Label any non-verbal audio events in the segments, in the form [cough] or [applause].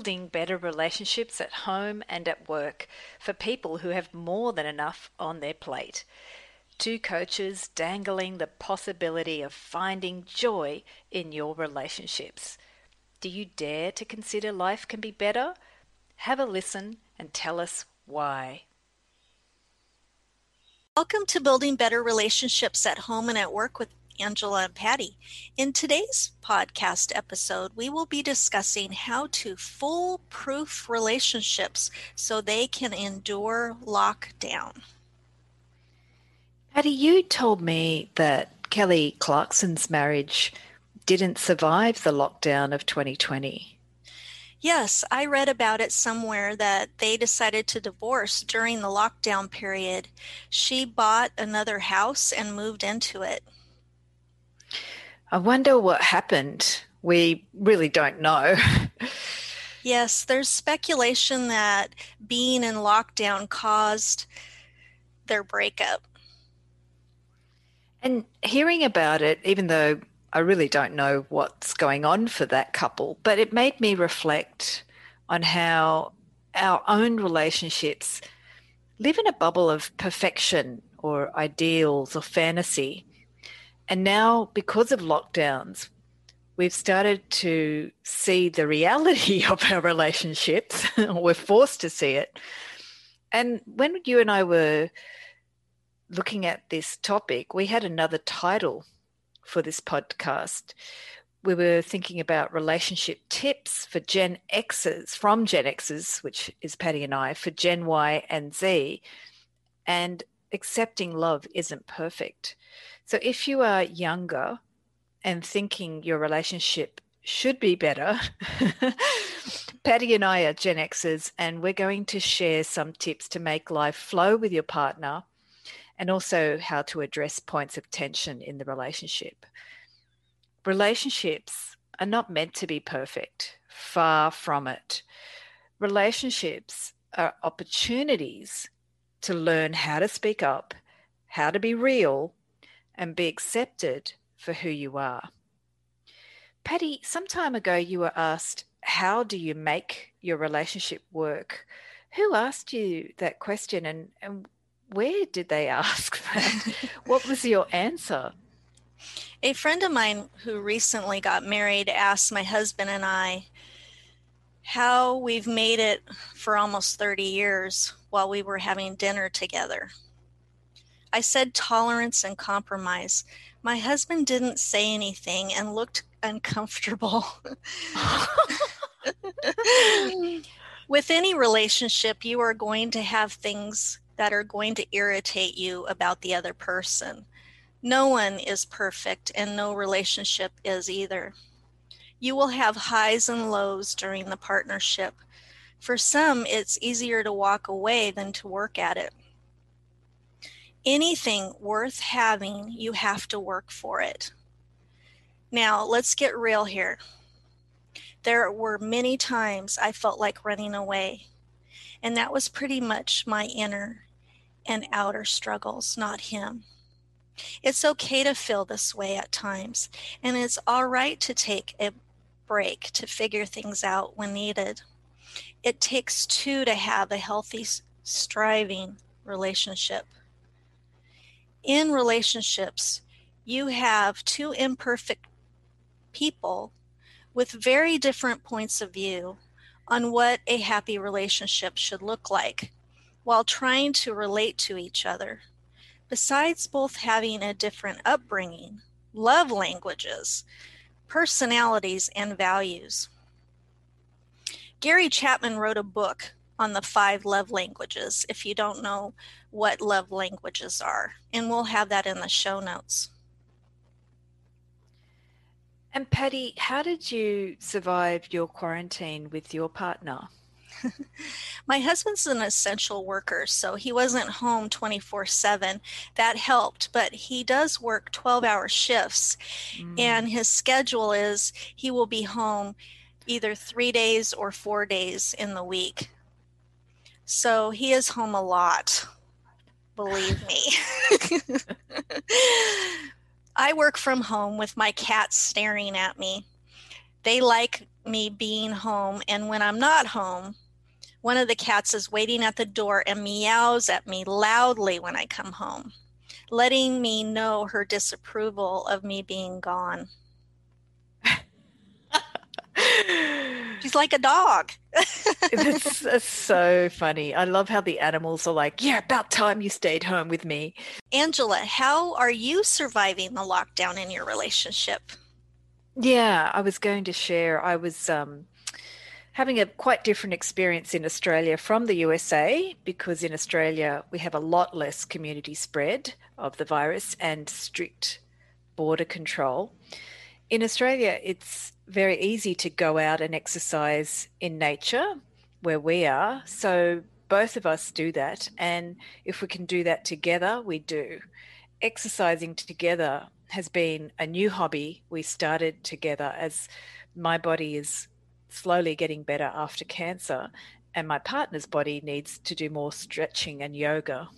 building better relationships at home and at work for people who have more than enough on their plate. Two coaches dangling the possibility of finding joy in your relationships. Do you dare to consider life can be better? Have a listen and tell us why. Welcome to Building Better Relationships at Home and at Work with Angela and Patty. In today's podcast episode, we will be discussing how to foolproof relationships so they can endure lockdown. Patty, you told me that Kelly Clarkson's marriage didn't survive the lockdown of 2020. Yes, I read about it somewhere that they decided to divorce during the lockdown period. She bought another house and moved into it. I wonder what happened. We really don't know. yes, there's speculation that being in lockdown caused their breakup. And hearing about it, even though I really don't know what's going on for that couple, but it made me reflect on how our own relationships live in a bubble of perfection or ideals or fantasy. And now, because of lockdowns, we've started to see the reality [laughs] of our relationships. or [laughs] We're forced to see it. And when you and I were looking at this topic, we had another title for this podcast. We were thinking about relationship tips for Gen X's, from Gen X's, which is Patty and I, for Gen Y and Z. And accepting love isn't perfect. So if you are younger and thinking your relationship should be better, [laughs] Patty and I are Gen Xers, and we're going to share some tips to make life flow with your partner and also how to address points of tension in the relationship. Relationships are not meant to be perfect, far from it. Relationships are opportunities to learn how to speak up, how to be real, and be accepted for who you are. Patty, some time ago you were asked, How do you make your relationship work? Who asked you that question and, and where did they [laughs] ask that? what was your answer? A friend of mine who recently got married asked my husband and I how we've made it for almost 30 years while we were having dinner together. I said tolerance and compromise. My husband didn't say anything and looked uncomfortable. [laughs] With any relationship, you are going to have things that are going to irritate you about the other person. No one is perfect, and no relationship is either. You will have highs and lows during the partnership. For some, it's easier to walk away than to work at it anything worth having, you have to work for it. Now, let's get real here. There were many times I felt like running away, and that was pretty much my inner and outer struggles, not him. It's okay to feel this way at times, and it's all right to take a break to figure things out when needed. It takes two to have a healthy, striving relationship in relationships, you have two imperfect people with very different points of view on what a happy relationship should look like while trying to relate to each other. Besides both having a different upbringing, love languages, personalities, and values. Gary Chapman wrote a book on the five love languages if you don't know what love languages are. And we'll have that in the show notes. And Patty, how did you survive your quarantine with your partner? [laughs] My husband's an essential worker, so he wasn't home 24 7. That helped, but he does work 12 hour shifts, mm. and his schedule is he will be home either three days or four days in the week. So he is home a lot, believe me. [laughs] I work from home with my cats staring at me. they like me being home. And when I'm not home, one of the cats is waiting at the door and meows at me loudly when I come home, letting me know her disapproval of me being gone. She's like a dog. [laughs] it's, it's, so funny. I love how the animals are like, yeah, about time you stayed home with me. Angela, how are you surviving the lockdown in your relationship? Yeah, I was going to share. I was um, having a quite different experience in Australia from the USA because in Australia we have a lot less community spread of the virus and strict border control. In Australia, it's very easy to go out and exercise in nature where we are. So both of us do that. And if we can do that together, we do. Exercising together has been a new hobby we started together as my body is slowly getting better after cancer and my partner's body needs to do more stretching and yoga.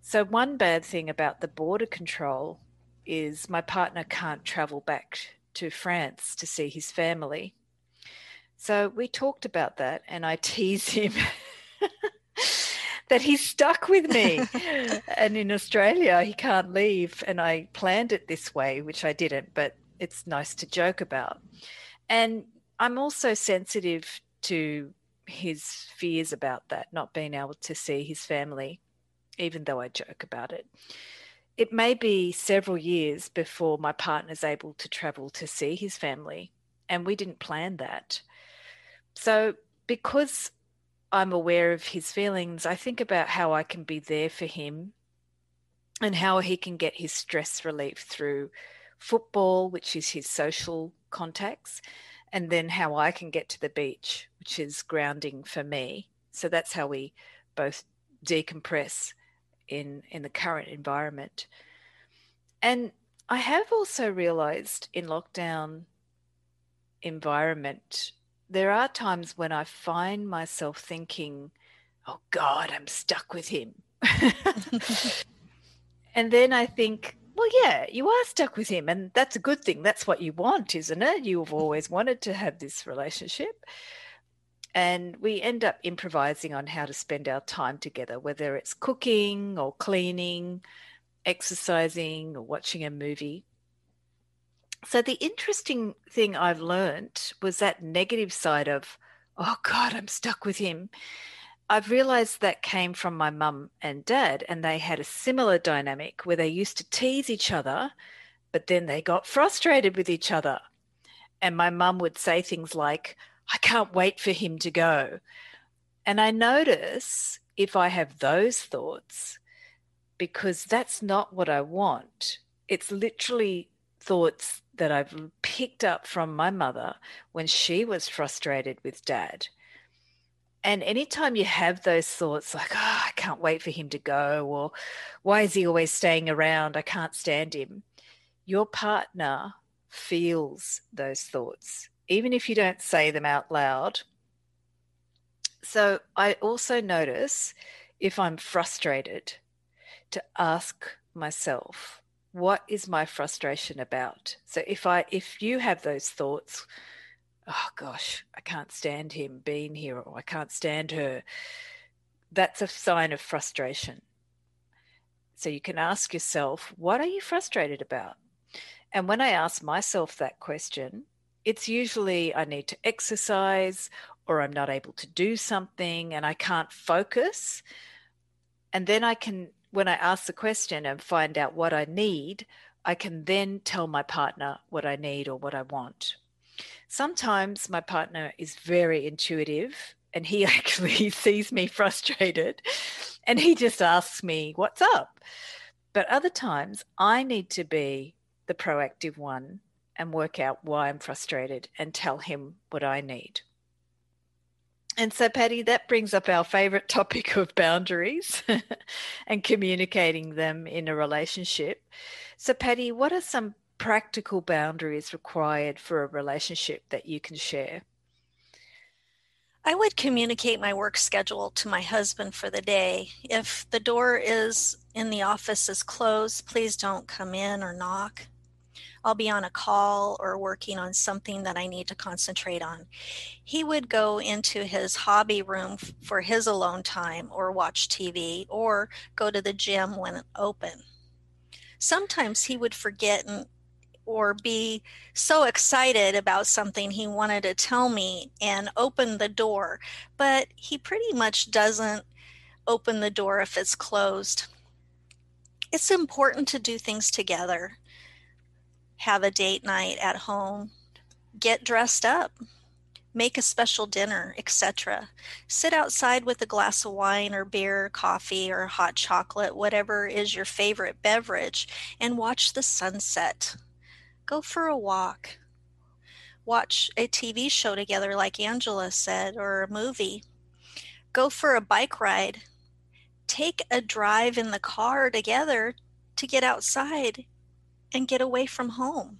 So, one bad thing about the border control is my partner can't travel back to France to see his family. So we talked about that, and I [laughs] tease him that he's stuck with me. [laughs] and in Australia, he can't leave. And I planned it this way, which I didn't, but it's nice to joke about. And I'm also sensitive to his fears about that, not being able to see his family, even though I joke about it it may be several years before my partner's able to travel to see his family, and we didn't plan that. So, because I'm aware of his feelings, I think about how I can be there for him and how he can get his stress relief through football, which is his social contacts, and then how I can get to the beach, which is grounding for me. So that's how we both decompress in in the current environment. And I have also realized in lockdown environment there are times when I find myself thinking, "Oh God, I'm stuck with him," [laughs] [laughs] and then I think, well, yeah, you are stuck with him, and that's a good thing. That's what you want, isn't it? You've always wanted to have this relationship. And we end up improvising on how to spend our time together, whether it's cooking or cleaning, exercising or watching a movie. So, the interesting thing I've learned was that negative side of, oh God, I'm stuck with him. I've realized that came from my mum and dad, and they had a similar dynamic where they used to tease each other, but then they got frustrated with each other. And my mum would say things like, I can't wait for him to go. And I notice if I have those thoughts, because that's not what I want. It's literally thoughts that I've picked up from my mother when she was frustrated with dad. And anytime you have those thoughts like, oh, I can't wait for him to go, or why is he always staying around? I can't stand him. Your partner feels those thoughts even if you don't say them out loud. So I also notice if I'm frustrated to ask myself, what is my frustration about? So if I if you have those thoughts, oh gosh, I can't stand him being here or I can't stand her, that's a sign of frustration. So you can ask yourself, what are you frustrated about? And when I ask myself that question, it's usually I need to exercise or I'm not able to do something and I can't focus. And then I can, when I ask the question and find out what I need, I can then tell my partner what I need or what I want. Sometimes my partner is very intuitive and he [laughs] actually sees me frustrated and he just asks me, What's up? But other times I need to be the proactive one and work out why I'm frustrated and tell him what I need. And so, Patty, that brings up our favorite [laughs] topic of boundaries [laughs] and communicating them in a relationship. So, Patty, what are some practical boundaries required for a relationship that you can share? I would communicate my work schedule to my husband for the day. If the door is in the office is closed, please don't come in or knock. I'll be on a call or working on something that I need to concentrate on. He would go into his hobby room for his alone time or watch TV or go to the gym when open. Sometimes he would forget and or be so excited about something he wanted to tell me and open the door, but he pretty much doesn't open the door if it's closed. It's important to do things together. Have a date night at home, get dressed up, make a special dinner, etc. Sit outside with a glass of wine or beer, coffee, or hot chocolate, whatever is your favorite beverage, and watch the sunset. Go for a walk, watch a TV show together, like Angela said, or a movie, go for a bike ride, take a drive in the car together to get outside and get away from home.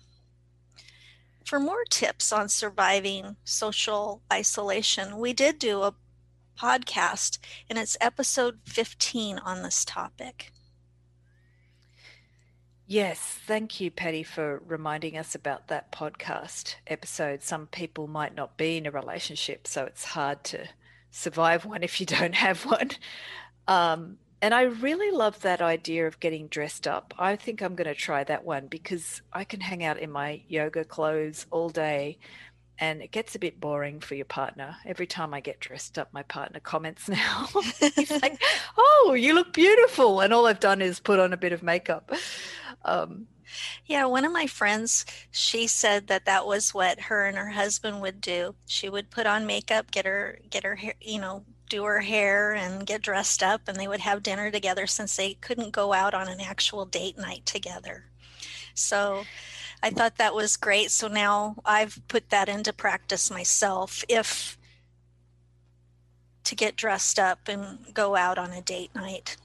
For more tips on surviving social isolation, we did do a podcast, and it's episode 15 on this topic. Yes, thank you, Patty, for reminding us about that podcast episode. Some people might not be in a relationship, so it's hard to survive [laughs] one if you don't have one. Um, and I really love that idea of getting dressed up. I think I'm going to try that one because I can hang out in my yoga clothes all day and it gets a bit boring for your partner. Every time I get dressed up, my partner comments [laughs] now. He's like, [laughs] "Oh, you look beautiful," and all I've done is put on a bit of makeup. Um, yeah, one of my friends, she said that that was what her and her husband would do. She would put on makeup, get her get her hair, you know, do her hair and get dressed up and they would have dinner together since they couldn't go out on an actual date night together. So I thought that was great. So now I've put that into practice myself. If to get dressed up and go out on a date night.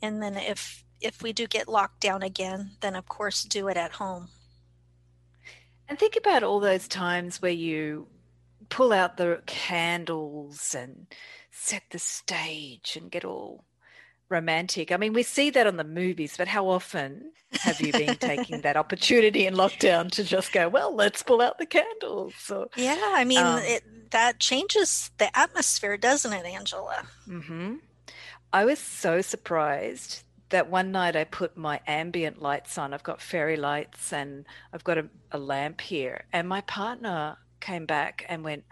And then if if we do get locked down again, then of course do it at home. And think about all those times where you pull out the candles and set the stage and get all romantic. I mean, we see that on the movies, but how often have you been taking that [laughs] opportunity in lockdown to just go, well, let's pull out the candles? So, yeah, I mean, um, it, that changes the atmosphere, doesn't it, Angela? Mm-hmm. I was so surprised that one night I put my ambient lights on. I've got fairy lights and I've got a, a lamp here. And my partner came back and went,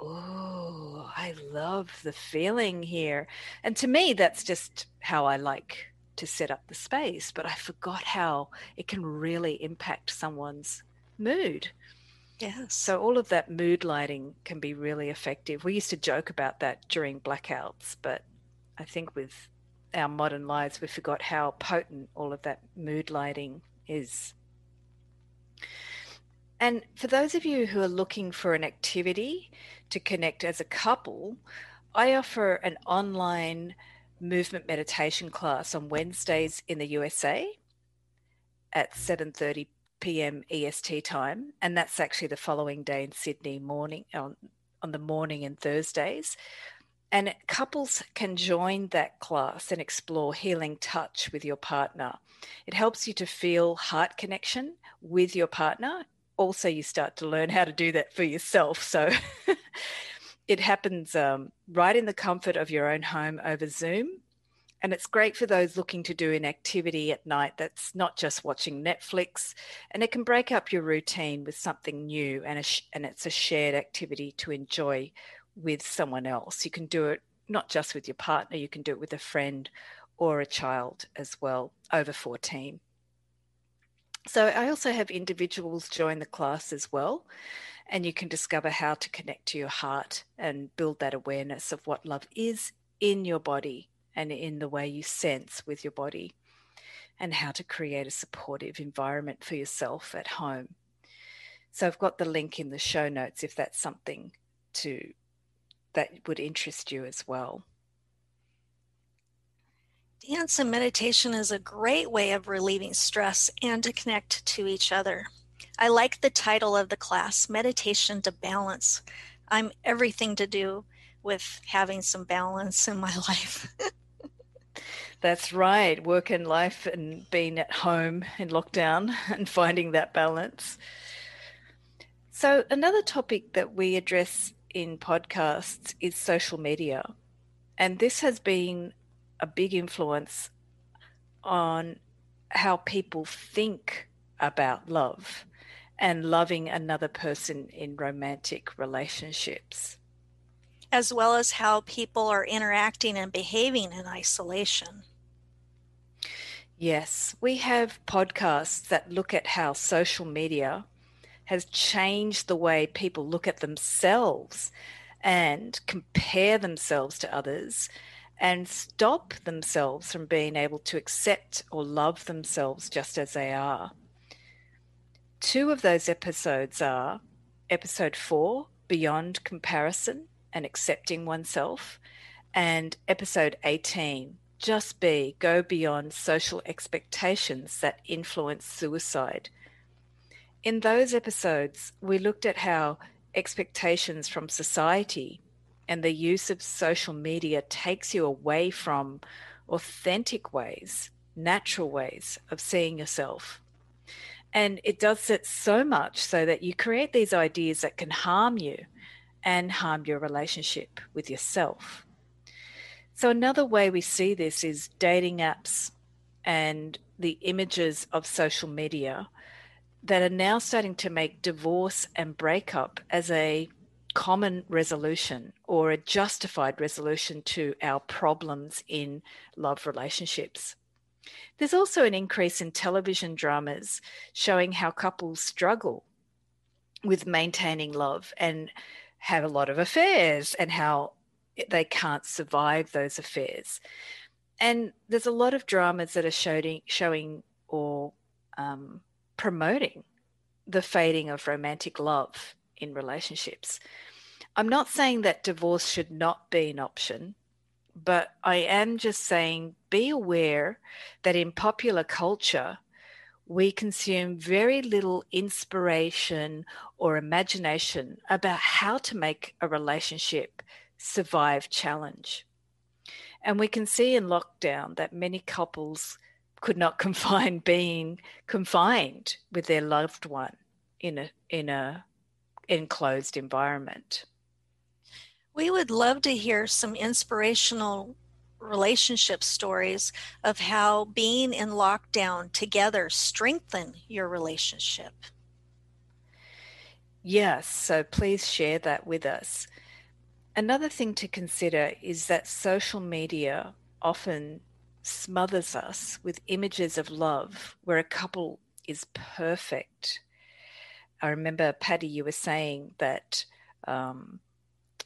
Oh, I love the feeling here. And to me, that's just how I like to set up the space. But I forgot how it can really impact someone's mood. Yes. So all of that mood lighting can be really effective. We used to joke about that during blackouts, but I think with our modern lives, we forgot how potent all of that mood lighting is. And for those of you who are looking for an activity to connect as a couple, I offer an online movement meditation class on Wednesdays in the USA at 7:30 p.m. EST time, and that's actually the following day in Sydney morning on on the morning and Thursdays. And couples can join that class and explore healing touch with your partner. It helps you to feel heart connection with your partner also you start to learn how to do that for yourself. So [laughs] it happens um, right in the comfort of your own home over Zoom. And it's great for those looking to do an activity at night that's not just watching Netflix. And it can break up your routine with something new and, sh- and it's a shared activity to enjoy with someone else. You can do it not just with your partner, you can do it with a friend or a child as well over 14. So I also have individuals join the class as well. And you can discover how to connect to your heart and build that awareness of what love is in your body and in the way you sense with your body, and how to create a supportive environment for yourself at home. So I've got the link in the show notes if that's something to that would interest you as well. Dance and meditation is a great way of relieving stress and to connect to each other. I like the title of the class, Meditation to Balance. I'm everything to do with having some balance in my [laughs] life. That's right. Work and life and being at home in lockdown [laughs] and finding that balance. So, another topic that we address in podcasts is social media. And this has been a big influence on how people think about love and loving another person in romantic relationships. As well as how people are interacting and behaving in isolation. Yes, we have podcasts that look at how social media has changed the way people look at themselves and compare themselves to others and stop themselves from being able to accept or love themselves just as they are. Two of those episodes are episode four, Beyond Comparison and Accepting Oneself, and episode 18, Just Be, Go Beyond Social Expectations That Influence Suicide. In those episodes, we looked at how expectations from society and the use of social media takes you away from authentic ways, natural ways of seeing yourself. And it does it so much so that you create these ideas that can harm you and harm your relationship with yourself. So, another way we see this is dating apps and the images of social media that are now starting to make divorce and breakup as a common resolution or a justified resolution to our problems in love relationships. There's also an increase in television dramas showing how couples struggle with maintaining love and have a lot of affairs and how they can't survive those affairs. And there's a lot of dramas that are showing, showing or um, promoting the fading of romantic love in relationships. I'm not saying that divorce should not be an option, but I am just saying be aware that in popular culture, we consume very little inspiration or imagination about how to make a relationship survive challenge. And we can see in lockdown that many couples could not [laughs] confine being confined with their loved one in a in a enclosed environment. We would love to hear some inspirational relationship stories of how being in lockdown together strengthen your relationship. Yes, so please share that with us. Another thing to consider is that social media often smothers us with images of love where a couple is perfect. I remember, Patty, you were saying that um,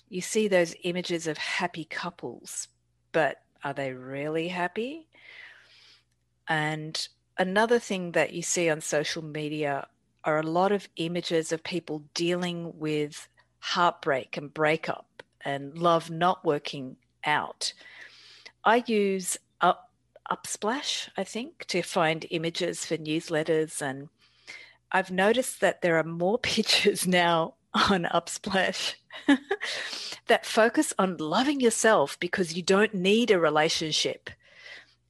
you see those images of happy couples, but are they really happy? And another thing that you see on social media are a lot of images of people dealing with heartbreak and breakup and love not working out. I use up Unsplash, I think, to find images for newsletters. And I've noticed that there are more [laughs] pictures now on Unsplash [laughs] that focus on loving yourself because you don't need a relationship.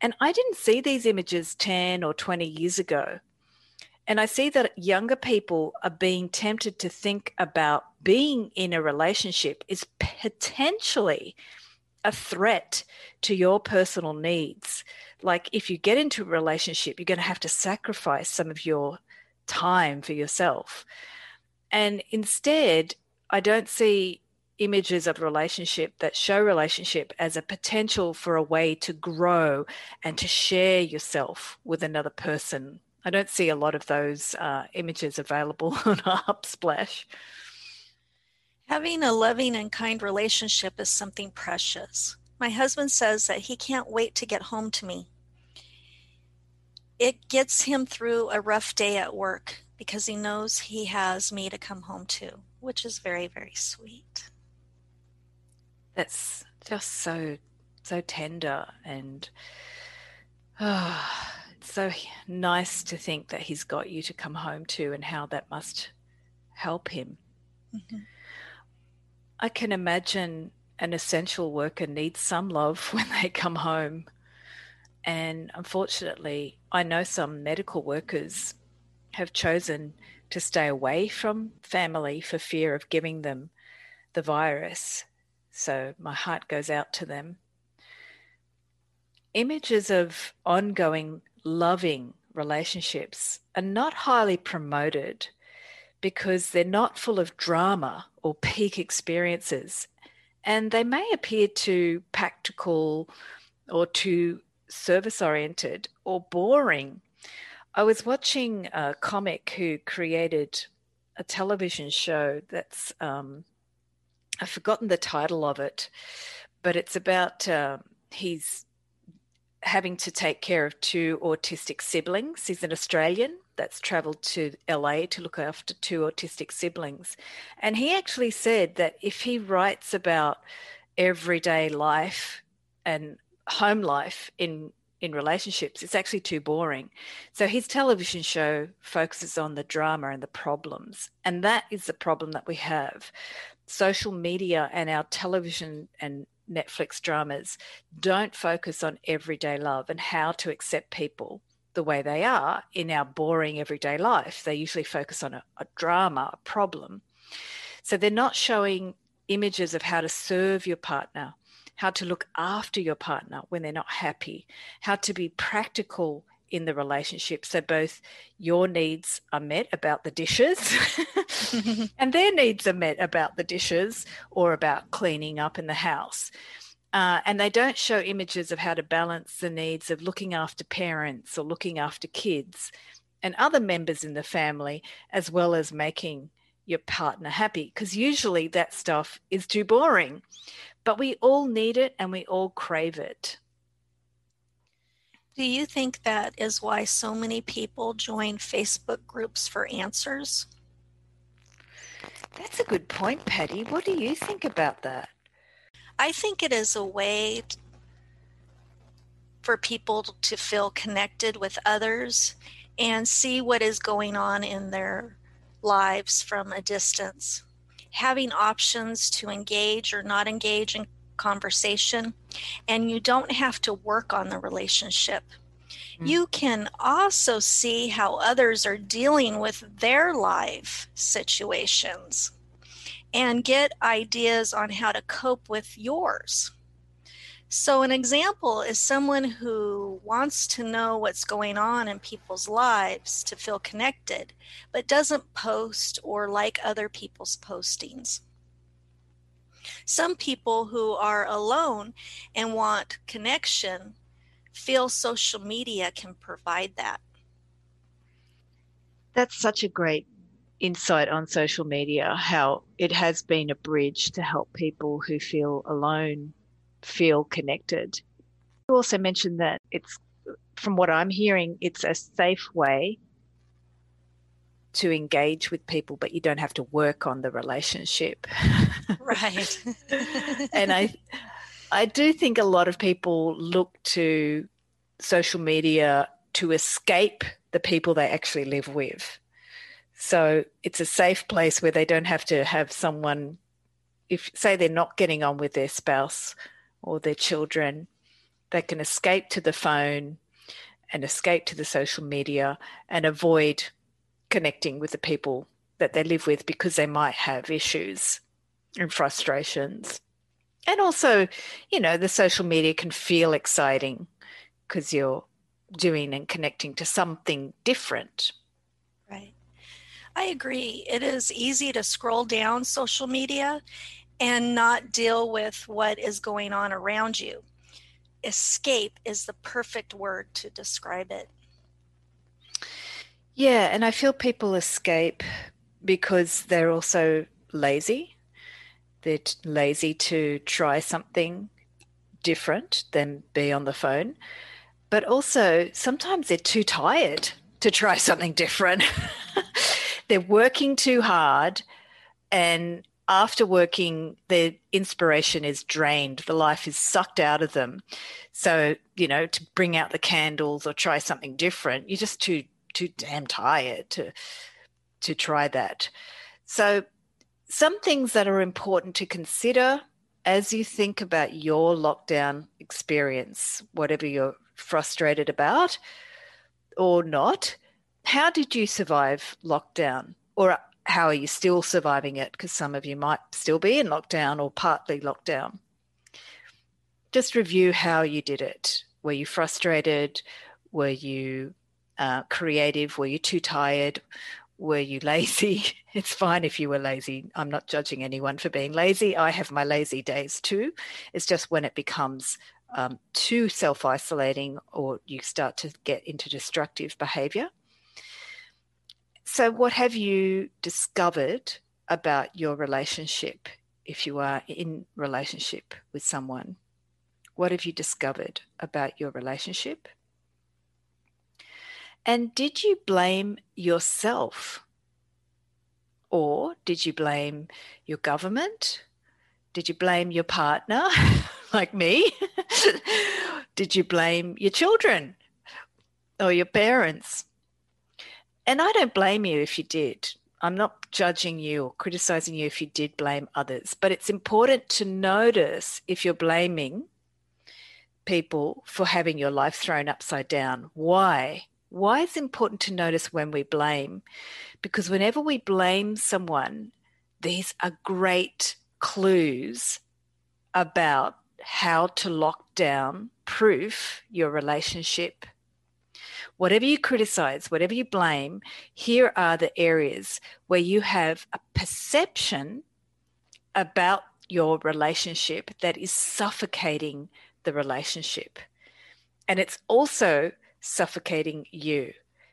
And I didn't see these images 10 or 20 years ago. And I see that younger people are being tempted to think about being in a relationship is potentially a threat to your personal needs. Like if you get into a relationship, you're going to have to sacrifice some of your time for yourself. And instead, I don't see images of relationship that show relationship as a potential for a way to grow and to share yourself with another person. I don't see a lot of those uh, images available [laughs] on Unsplash. Having a loving and kind relationship is something precious. My husband says that he can't wait to get home to me. It gets him through a rough day at work because he knows he has me to come home to, which is very, very sweet. That's just so, so tender and oh, [sighs] it's so nice to think that he's got you to come home to and how that must help him. Mm-hmm. I can imagine an essential worker needs some love [laughs] when they come home. And unfortunately, I know some medical workers have chosen to stay away from family for fear of giving them the virus. So my heart goes out to them. Images of ongoing loving relationships are not highly promoted because they're not full of drama or peak experiences. And they may appear too practical or too service oriented or boring. I was watching a comic who created a television show that's, um, I've forgotten the title of it, but it's about uh, he's having to take care of two autistic siblings. He's an Australian that's traveled to LA to look after two autistic siblings. And he actually said that if he writes about everyday life and home life in in relationships it's actually too boring so his television show focuses on the drama and the problems and that is the problem that we have social media and our television and Netflix dramas don't focus on everyday love and how to accept people the way they are in our boring everyday life. They usually focus on a, a drama, a problem. So they're not showing images of how to serve your partner, how to look after your partner when they're not happy, how to be practical in the relationship so both your needs are met about the dishes [laughs] and their needs are met about the dishes or about cleaning up in the house. Uh, and they don't show images of how to balance the needs of looking after parents or looking after kids and other members in the family, as well as making your partner happy, because usually that stuff is too boring. But we all need it and we all crave it. Do you think that is why so many people join Facebook groups for answers? That's a good point, Patty. What do you think about that? I think it is a way for people to feel connected with others and see what is going on in their lives from a distance. Having options to engage or not engage in conversation, and you don't have to work on the relationship. Mm. You can also see how others are dealing with their life situations and get ideas on how to cope with yours. So, an example is someone who wants to know what's going on in people's lives to feel connected, but doesn't post or like other people's postings. Some people who are alone and want connection feel social media can provide that. That's such a great insight on social media, how it has been a bridge to help people who feel alone feel connected. You also mentioned that it's, from what I'm hearing, it's a safe way to engage with people, but you don't have to work on the relationship. [laughs] Right. and I, I do think a lot of people look to social media to escape the people they actually live with. So it's a safe place where they don't have to have someone, if say they're not getting on with their spouse or their children, they can escape to the phone and escape to the social media and avoid connecting with the people that they live with because they might have issues and frustrations. And also, you know, the social media can feel exciting because you're doing and connecting to something different. Right. I agree. It is easy to scroll down social media and not deal with what is going on around you. Escape is the perfect word to describe it. Yeah, and I feel people escape because they're also lazy. They're lazy to try something different than be on the phone. But also, sometimes they're too tired to try something different. [laughs] they're working too hard, and after working, their inspiration is drained. The life is sucked out of them. So, you know, to bring out the candles or try something different, you're just too too damn tired to to try that. So some things that are important to consider as you think about your lockdown experience, whatever you're frustrated about or not, how did you survive lockdown? Or how are you still surviving it? Because some of you might still be in lockdown or partly lockdown. Just review how you did it. Were you frustrated? Were you uh, creative? Were you too tired? Were you lazy? [laughs] It's fine if you were lazy. I'm not judging anyone for being lazy. I have my lazy days too. It's just when it becomes um, too self isolating or you start to get into destructive behavior. So, what have you discovered about your relationship if you are in relationship with someone? What have you discovered about your relationship? And did you blame yourself? Or did you blame your government? Did you blame your partner, [laughs] like me? [laughs] did you blame your children or your parents? And I don't blame you if you did. I'm not judging you or criticizing you if you did blame others, but it's important to notice if you're blaming people for having your life thrown upside down. Why? Why it's important to notice when we blame? Because whenever we blame someone, these are great clues about how to lock down proof your relationship. Whatever you criticize, whatever you blame, here are the areas where you have a perception about your relationship that is suffocating the relationship. And it's also suffocating you.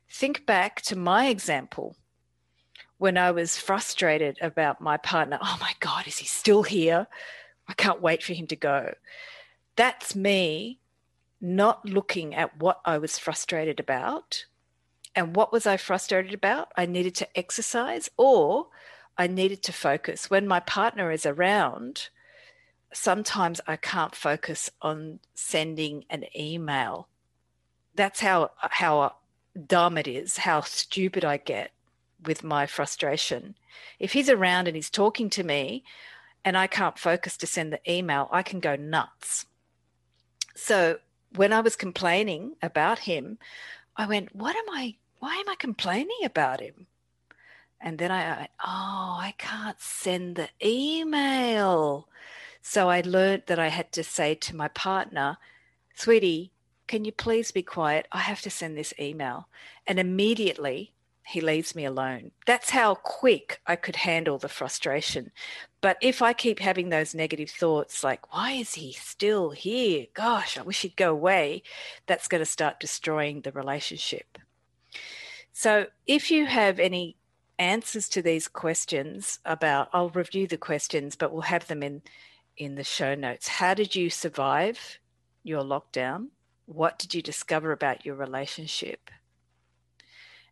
Think back to my example when I was frustrated about my partner. Oh my God, is he still here? I can't wait for him to go. That's me not looking at what I was frustrated about. And what was I frustrated about? I needed to exercise or I needed to focus. When my partner is around, sometimes I can't focus on sending an email that's how how dumb it is, how stupid I get with my frustration. If he's around and he's talking to me and I can't focus to send the email, I can go nuts. So when I was complaining about him, I went, What am I? Why am I complaining about him? And then I Oh, I can't send the email. So I learned that I had to say to my partner, Sweetie, can you please be quiet? I have to send this email. And immediately he leaves me alone. That's how quick I could handle the frustration. But if I keep having those negative thoughts like, why is he still here? Gosh, I wish he'd go away, that's going to start destroying the relationship. So if you have any answers to these questions about, I'll review the questions, but we'll have them in in the show notes. How did you survive your lockdown? What did you discover about your relationship?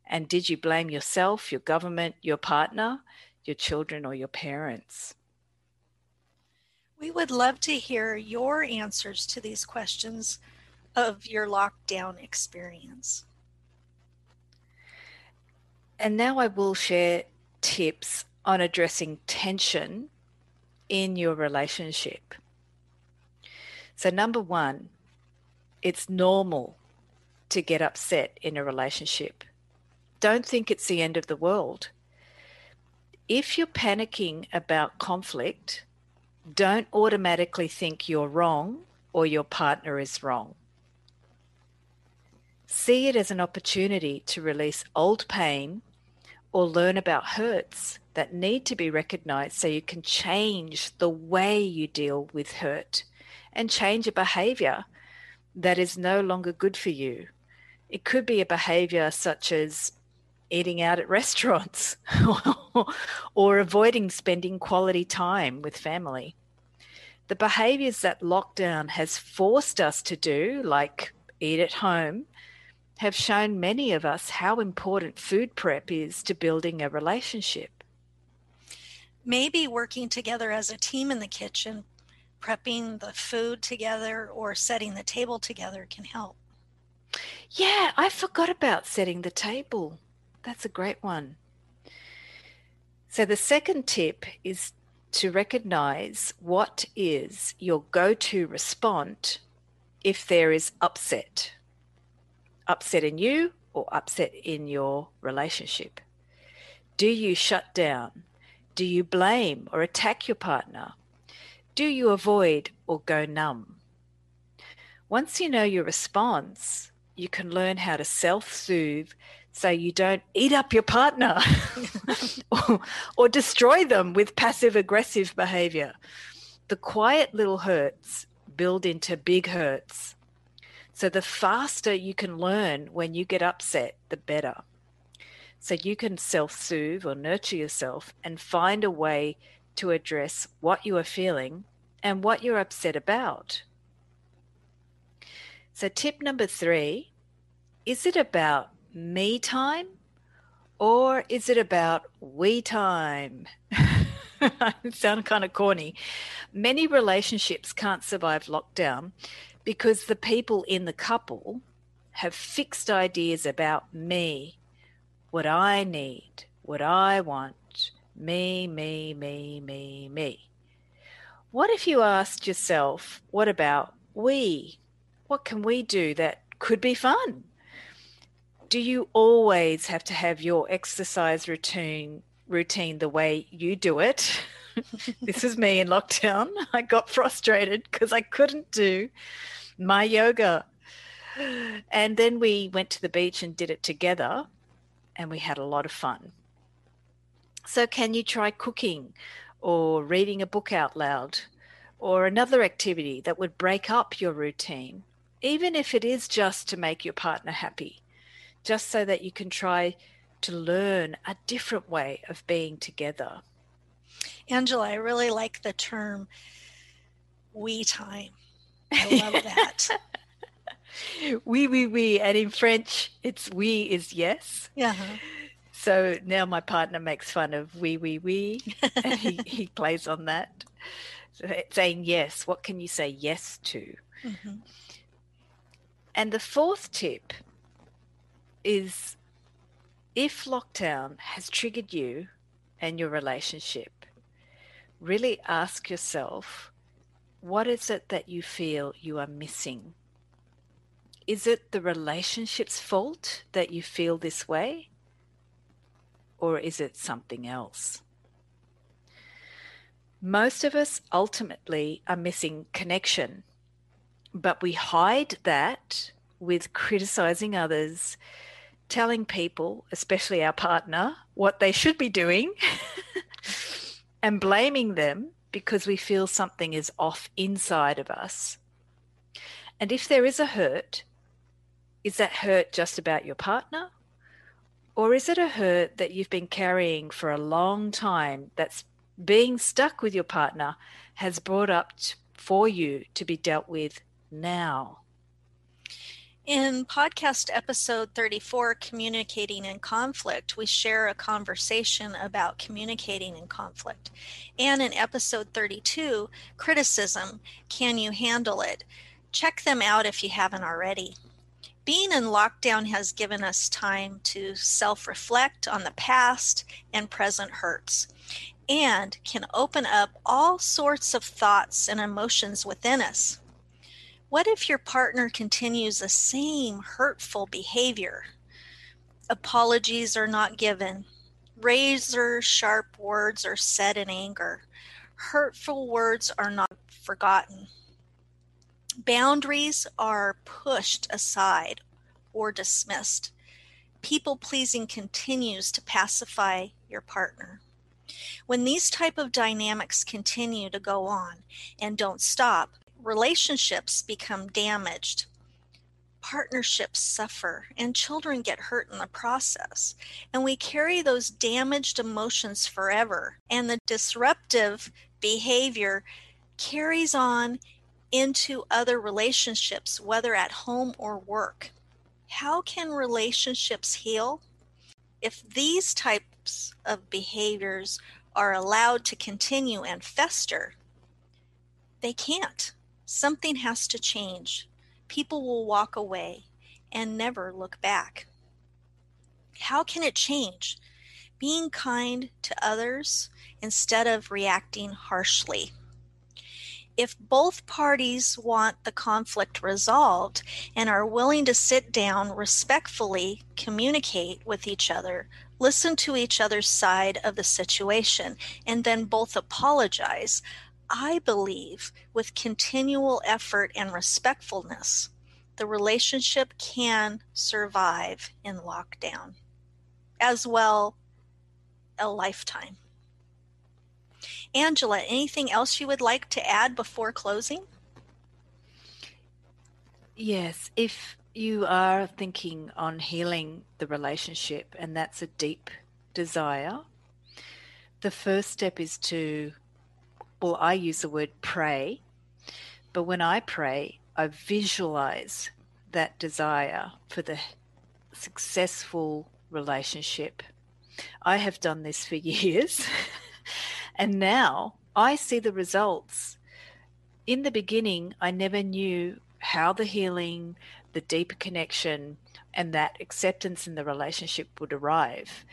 And did you blame yourself, your government, your partner, your children, or your parents? We would love to hear your answers to these questions of your lockdown experience. And now I will share tips on addressing tension in your relationship. So, number one, it's normal to get upset in a relationship. Don't think it's the end of the world. If you're panicking about conflict, don't automatically think you're wrong or your partner is wrong. See it as an opportunity to release old pain or learn about hurts that need to be recognized so you can change the way you deal with hurt and change a behavior that is no longer good for you. It could be a behavior such as eating out at [laughs] restaurants or avoiding spending quality time with family. The behaviors that lockdown has forced us to do, like eat at home, have shown many of us how important food prep is to building a relationship. Maybe working together as a team in the kitchen prepping the food together or setting the table together can help. Yeah, I forgot about setting the table. That's a great one. So, the second tip is to recognize what is your go to response if there is upset. Upset in you or upset in your relationship. Do you shut down? Do you blame or attack your partner? Do you avoid or go numb? Once you know your response, you can learn how to self soothe so you don't eat up your partner [laughs] or, or, destroy them with passive aggressive behavior. The quiet little hurts build into big hurts. So the faster you can learn when you get upset, the better. So you can self soothe or nurture yourself and find a way to address what you are feeling and what you're upset about. So, tip number three is it about me time or is it about we time? [laughs] it sounds kind of corny. Many relationships can't survive lockdown because the people in the couple have fixed ideas about me, what I need, what I want, me, me, me, me, me. What if you asked yourself, what about we? What can we do that could be fun? do you always have to have your exercise routine routine the way you do it? [laughs] this is me in lockdown. [laughs] I got frustrated because I couldn't do my yoga. And then we went to the beach and did it together, and we had a lot of fun. So, can you try cooking or reading a book out loud or another activity that would break up your routine, even if it is just to make your partner happy? just so that you can try to learn a different way of being together. Angela, I really like the term we time. I [laughs] love that. oui, oui, oui. And in French, it's oui is yes. Yeah. So now my partner makes fun of oui, oui, oui. and he, he plays on that. So saying yes. What can you say yes to? Mm-hmm. And the fourth tip is if lockdown has triggered you and your relationship, really ask yourself what is it that you feel you are missing? Is it the relationship's fault that you feel this way? Or is it something else? Most of us ultimately are missing connection, but we hide that with criticizing others telling people, especially our partner, what they should be doing [laughs] and blaming them because we feel something is off inside of us. And if there is a hurt, is that hurt just about your partner? Or is it a hurt that you've been carrying for a long time that's being stuck with your partner has brought up for you to be dealt with now? In podcast episode 34, Communicating in Conflict, we share a conversation about communicating in conflict. And in episode 32, Criticism Can You Handle It? Check them out if you haven't already. Being in lockdown has given us time to self reflect on the past and present hurts and can open up all sorts of thoughts and emotions within us. What if your partner continues the same hurtful behavior? Apologies are not given. Razor sharp words are said in anger. Hurtful words are not forgotten. Boundaries are pushed aside or dismissed. People pleasing continues to pacify your partner. When these type of dynamics continue to go on and don't stop, relationships become damaged, partnerships suffer, and children get hurt in the process. And we carry those damaged emotions forever. And the disruptive behavior carries on into other relationships, whether at home or work. How can relationships heal? If these types of behaviors are allowed to continue and fester, they can't. Something has to change. People will walk away and never look back. How can it change? being kind to others instead of reacting harshly. If both parties want the conflict resolved and are willing to sit down respectfully, communicate with each other, listen to each other's side of the situation, and then both apologize, I believe with continual effort and respectfulness, the relationship can survive in lockdown as well a lifetime. Angela, anything else you would like to add before closing? Yes, if you are thinking on healing the relationship and that's a deep desire, the first step is to, well, I use the word pray, but when I pray, I visualize that desire for the successful relationship. I have done this for [laughs] years, and now I see the results. In the beginning, I never knew how the healing, the deeper connection, and that acceptance in the relationship would arrive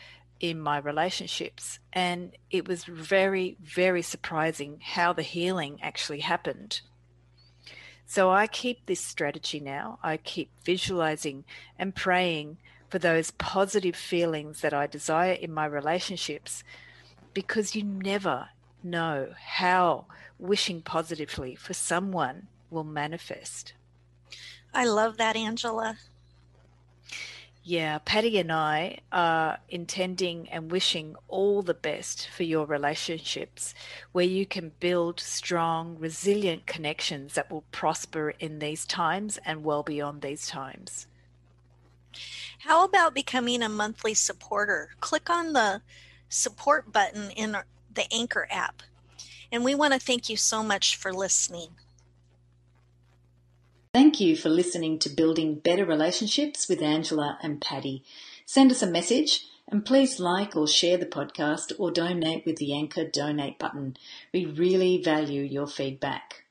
in my relationships. And it was very, very surprising how the healing actually happened. So I keep this strategy now. I keep visualizing and praying for those positive feelings that I desire in my relationships because you never know how wishing positively for someone will manifest. I love that, Angela. Yeah, Patty and I are intending and wishing all the best for your relationships where you can build strong, resilient connections that will prosper in these times and well beyond these times. How about becoming a monthly supporter? Click on the support button in the Anchor app. And we want to thank you so much for listening. Thank you for listening to Building Better Relationships with Angela and Patty. Send us a message and please like or share the podcast or donate with the Anchor donate button. We really value your feedback.